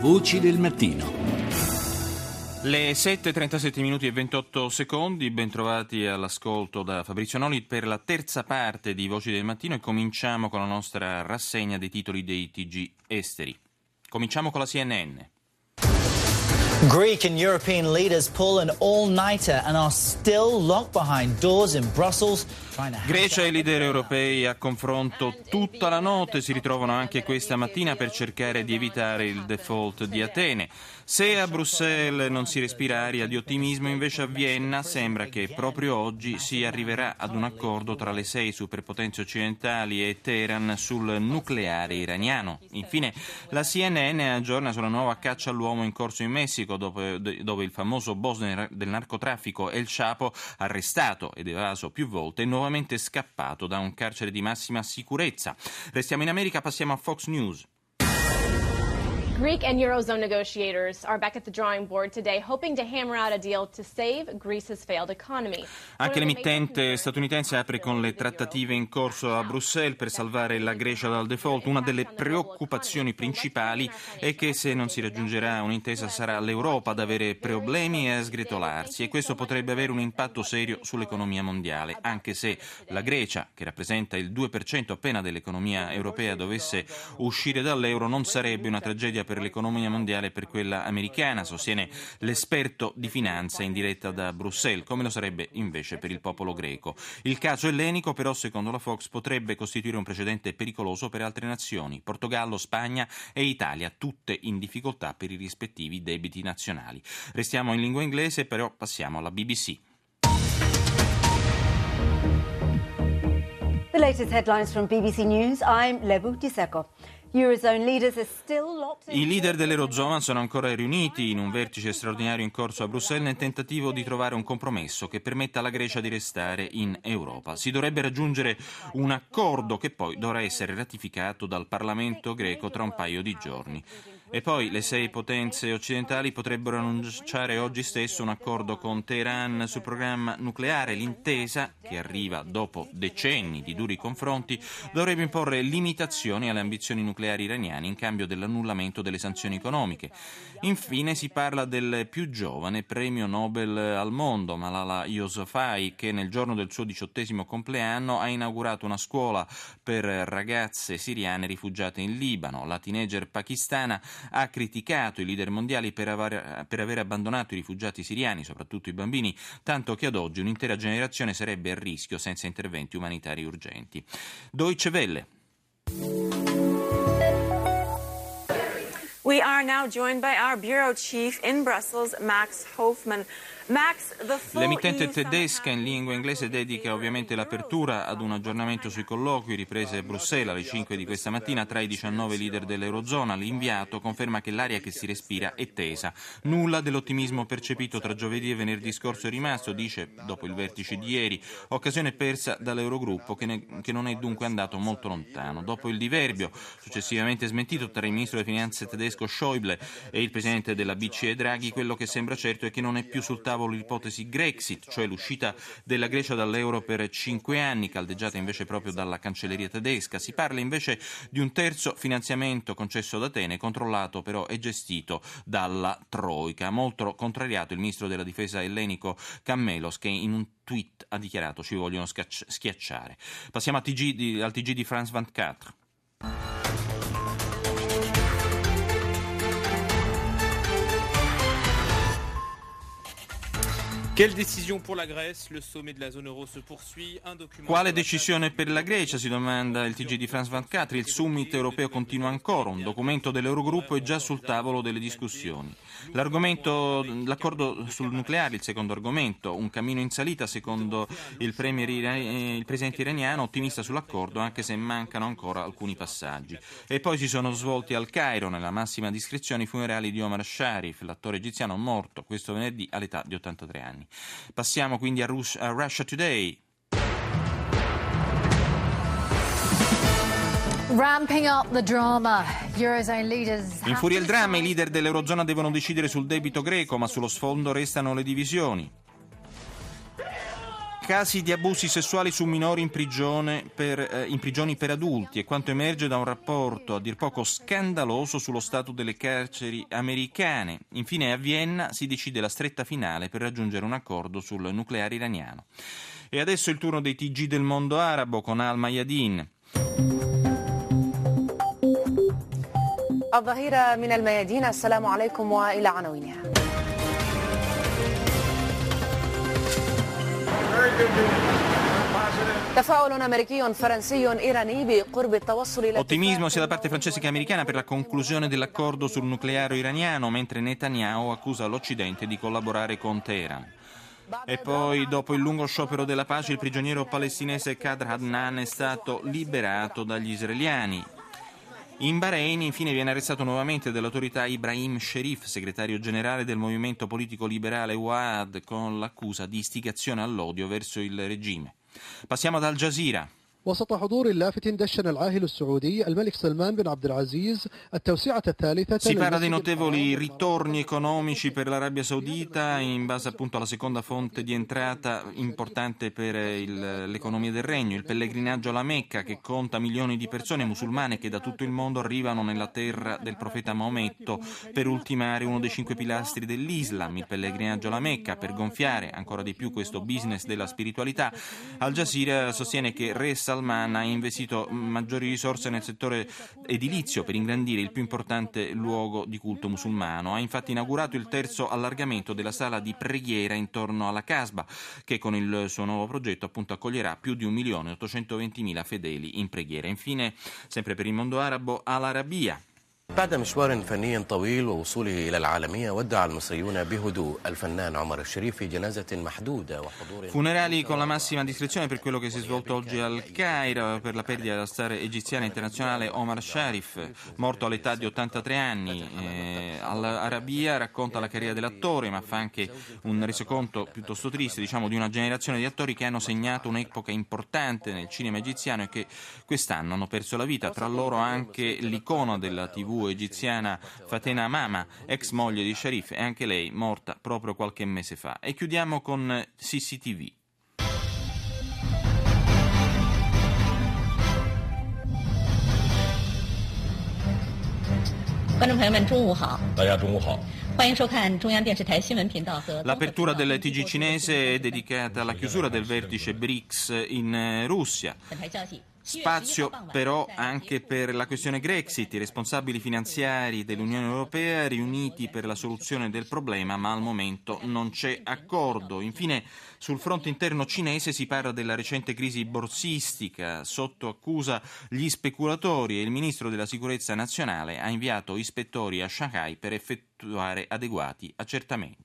Voci del mattino. Le 7.37 minuti e 28 secondi, bentrovati all'ascolto da Fabrizio Noli per la terza parte di Voci del Mattino e cominciamo con la nostra rassegna dei titoli dei TG esteri. Cominciamo con la CNN. Greek and European leaders pull an all-nighter and are still locked behind doors in Brussels. Grecia e i leader europei a confronto tutta la notte si ritrovano anche questa mattina per cercare di evitare il default di Atene. Se a Bruxelles non si respira aria di ottimismo, invece a Vienna sembra che proprio oggi si arriverà ad un accordo tra le sei superpotenze occidentali e Teheran sul nucleare iraniano. Infine, la CNN aggiorna sulla nuova caccia all'uomo in corso in Messico, dove il famoso boss del narcotraffico El Chapo, arrestato ed evaso più volte, è nuovamente scappato da un carcere di massima sicurezza. Restiamo in America, passiamo a Fox News. Greek and Eurozone negotiators are back at the drawing board today, hoping to hammer out a deal to save Greece's failed economy. Anche l'emittente statunitense apre con le trattative in corso a Bruxelles per salvare la Grecia dal default. Una delle preoccupazioni principali è che se non si raggiungerà un'intesa sarà l'Europa ad avere problemi e a sgretolarsi e questo potrebbe avere un impatto serio sull'economia mondiale, anche se la Grecia, che rappresenta il 2% appena dell'economia europea, dovesse uscire dall'euro non sarebbe una tragedia per l'economia mondiale e per quella americana, sostiene l'esperto di finanza in diretta da Bruxelles, come lo sarebbe invece per il popolo greco. Il caso ellenico però, secondo la Fox, potrebbe costituire un precedente pericoloso per altre nazioni, Portogallo, Spagna e Italia, tutte in difficoltà per i rispettivi debiti nazionali. Restiamo in lingua inglese, però passiamo alla BBC. The latest headlines from BBC News. I'm Lebu Diseko. I leader dell'Eurozona sono ancora riuniti in un vertice straordinario in corso a Bruxelles nel tentativo di trovare un compromesso che permetta alla Grecia di restare in Europa. Si dovrebbe raggiungere un accordo che poi dovrà essere ratificato dal Parlamento greco tra un paio di giorni. E poi le sei potenze occidentali potrebbero annunciare oggi stesso un accordo con Teheran sul programma nucleare. L'intesa, che arriva dopo decenni di duri confronti, dovrebbe imporre limitazioni alle ambizioni nucleari iraniane in cambio dell'annullamento delle sanzioni economiche. Infine si parla del più giovane premio Nobel al mondo, Malala Yousafzai, che nel giorno del suo diciottesimo compleanno ha inaugurato una scuola per ragazze siriane rifugiate in Libano. La teenager pakistana ha criticato i leader mondiali per aver, per aver abbandonato i rifugiati siriani, soprattutto i bambini, tanto che ad oggi un'intera generazione sarebbe a rischio senza interventi umanitari urgenti. Deutsche Welle. We are now joined by our bureau chief in Brussels, Max Hofman. L'emittente tedesca in lingua inglese dedica ovviamente l'apertura ad un aggiornamento sui colloqui riprese a Bruxelles alle 5 di questa mattina tra i 19 leader dell'Eurozona. L'inviato conferma che l'aria che si respira è tesa. Nulla dell'ottimismo percepito tra giovedì e venerdì scorso è rimasto, dice dopo il vertice di ieri, occasione persa dall'Eurogruppo che, ne, che non è dunque andato molto lontano. Dopo il diverbio, successivamente smentito tra il ministro delle finanze tedesco Schäuble e il presidente della BCE Draghi, quello che sembra certo è che non è più sul tavolo tavolo l'ipotesi Grexit, cioè l'uscita della Grecia dall'euro per cinque anni, caldeggiata invece proprio dalla cancelleria tedesca. Si parla invece di un terzo finanziamento concesso ad Atene, controllato però e gestito dalla Troica. Molto contrariato il ministro della difesa ellenico Cammelos, che in un tweet ha dichiarato ci vogliono schiacciare. Passiamo TG di, al TG di France 24. Quale decisione per la Grecia? Si domanda il TG di France 24. Il summit europeo continua ancora. Un documento dell'Eurogruppo è già sul tavolo delle discussioni. l'accordo sul nucleare, il secondo argomento. Un cammino in salita, secondo il, premier, il presidente iraniano, ottimista sull'accordo, anche se mancano ancora alcuni passaggi. E poi si sono svolti al Cairo, nella massima discrezione, i funerali di Omar Sharif, l'attore egiziano morto questo venerdì all'età di 83 anni. Passiamo quindi a, Rus- a Russia Today. In furia il dramma, i leader dell'Eurozona devono decidere sul debito greco, ma sullo sfondo restano le divisioni Casi di abusi sessuali su minori in, per, eh, in prigioni per adulti e quanto emerge da un rapporto a dir poco scandaloso sullo stato delle carceri americane. Infine a Vienna si decide la stretta finale per raggiungere un accordo sul nucleare iraniano. E adesso il turno dei TG del mondo arabo con Al Mayadin. الظهيرة من الميادين السلام عليكم وإلى عناوينها Ottimismo sia da parte francese che americana per la conclusione dell'accordo sul nucleare iraniano, mentre Netanyahu accusa l'Occidente di collaborare con Teheran. E poi, dopo il lungo sciopero della pace, il prigioniero palestinese Qadr Adnan è stato liberato dagli israeliani. In Bahrain infine viene arrestato nuovamente dall'autorità Ibrahim Sherif, segretario generale del movimento politico liberale Waad, con l'accusa di istigazione all'odio verso il regime. Passiamo ad Al Jazeera. وسط حضور لافت دشن العاهل السعودي الملك سلمان بن عبد العزيز التوسعة الثالثة Si parla dei notevoli ritorni economici per l'Arabia Saudita in base appunto alla seconda fonte di entrata importante per il, l'economia del regno, il pellegrinaggio alla Mecca che conta milioni di persone musulmane che da tutto il mondo arrivano nella terra del profeta Maometto per ultimare uno dei cinque pilastri dell'Islam, il pellegrinaggio alla Mecca, per gonfiare ancora di più questo business della spiritualità. Al Jazeera sostiene che Re Salman ha investito maggiori risorse nel settore edilizio per ingrandire il più importante luogo di culto musulmano. Ha infatti inaugurato il terzo allargamento della sala di preghiera intorno alla Casba, che con il suo nuovo progetto appunto accoglierà più di 1.820.000 fedeli in preghiera. Infine, sempre per il mondo arabo, all'Arabia. بعد مشوار فني طويل ووصوله إلى العالمية ودع المصريون بهدوء الفنان عمر الشريف في جنازة محدودة وحضور Funerali con la massima discrezione per quello che si è svolto oggi al Cairo per la perdita della star egiziana internazionale Omar Sharif, morto all'età di 83 anni. Eh, All'Arabia racconta la carriera dell'attore, ma fa anche un resoconto piuttosto triste, diciamo, di una generazione di attori che hanno segnato un'epoca importante nel cinema egiziano e che quest'anno hanno perso la vita, tra loro anche l'icona della TV Egiziana Fatena Mama, ex moglie di Sharif, e anche lei morta proprio qualche mese fa. E chiudiamo con CCTV. L'apertura del TG cinese è dedicata alla chiusura del vertice BRICS in eh, Russia. Spazio però anche per la questione Grexit, i responsabili finanziari dell'Unione Europea riuniti per la soluzione del problema, ma al momento non c'è accordo. Infine, sul fronte interno cinese si parla della recente crisi borsistica, sotto accusa gli speculatori e il ministro della Sicurezza nazionale ha inviato ispettori a Shanghai per effettuare adeguati accertamenti.